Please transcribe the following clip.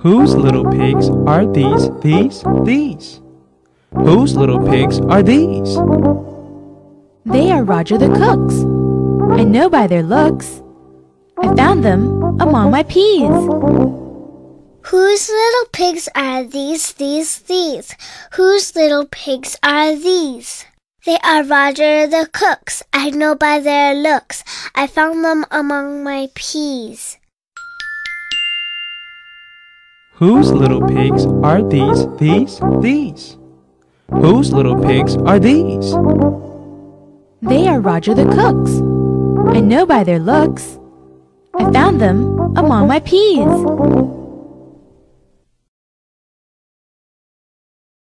Whose little pigs are these, these, these? Whose little pigs are these? They are Roger the cook's. I know by their looks. I found them among my peas. Whose little pigs are these, these, these? Whose little pigs are these? They are Roger the cook's. I know by their looks. I found them among my peas. Whose little pigs are these, these, these? Whose little pigs are these? They are Roger the cook's. I know by their looks. I found them among my peas.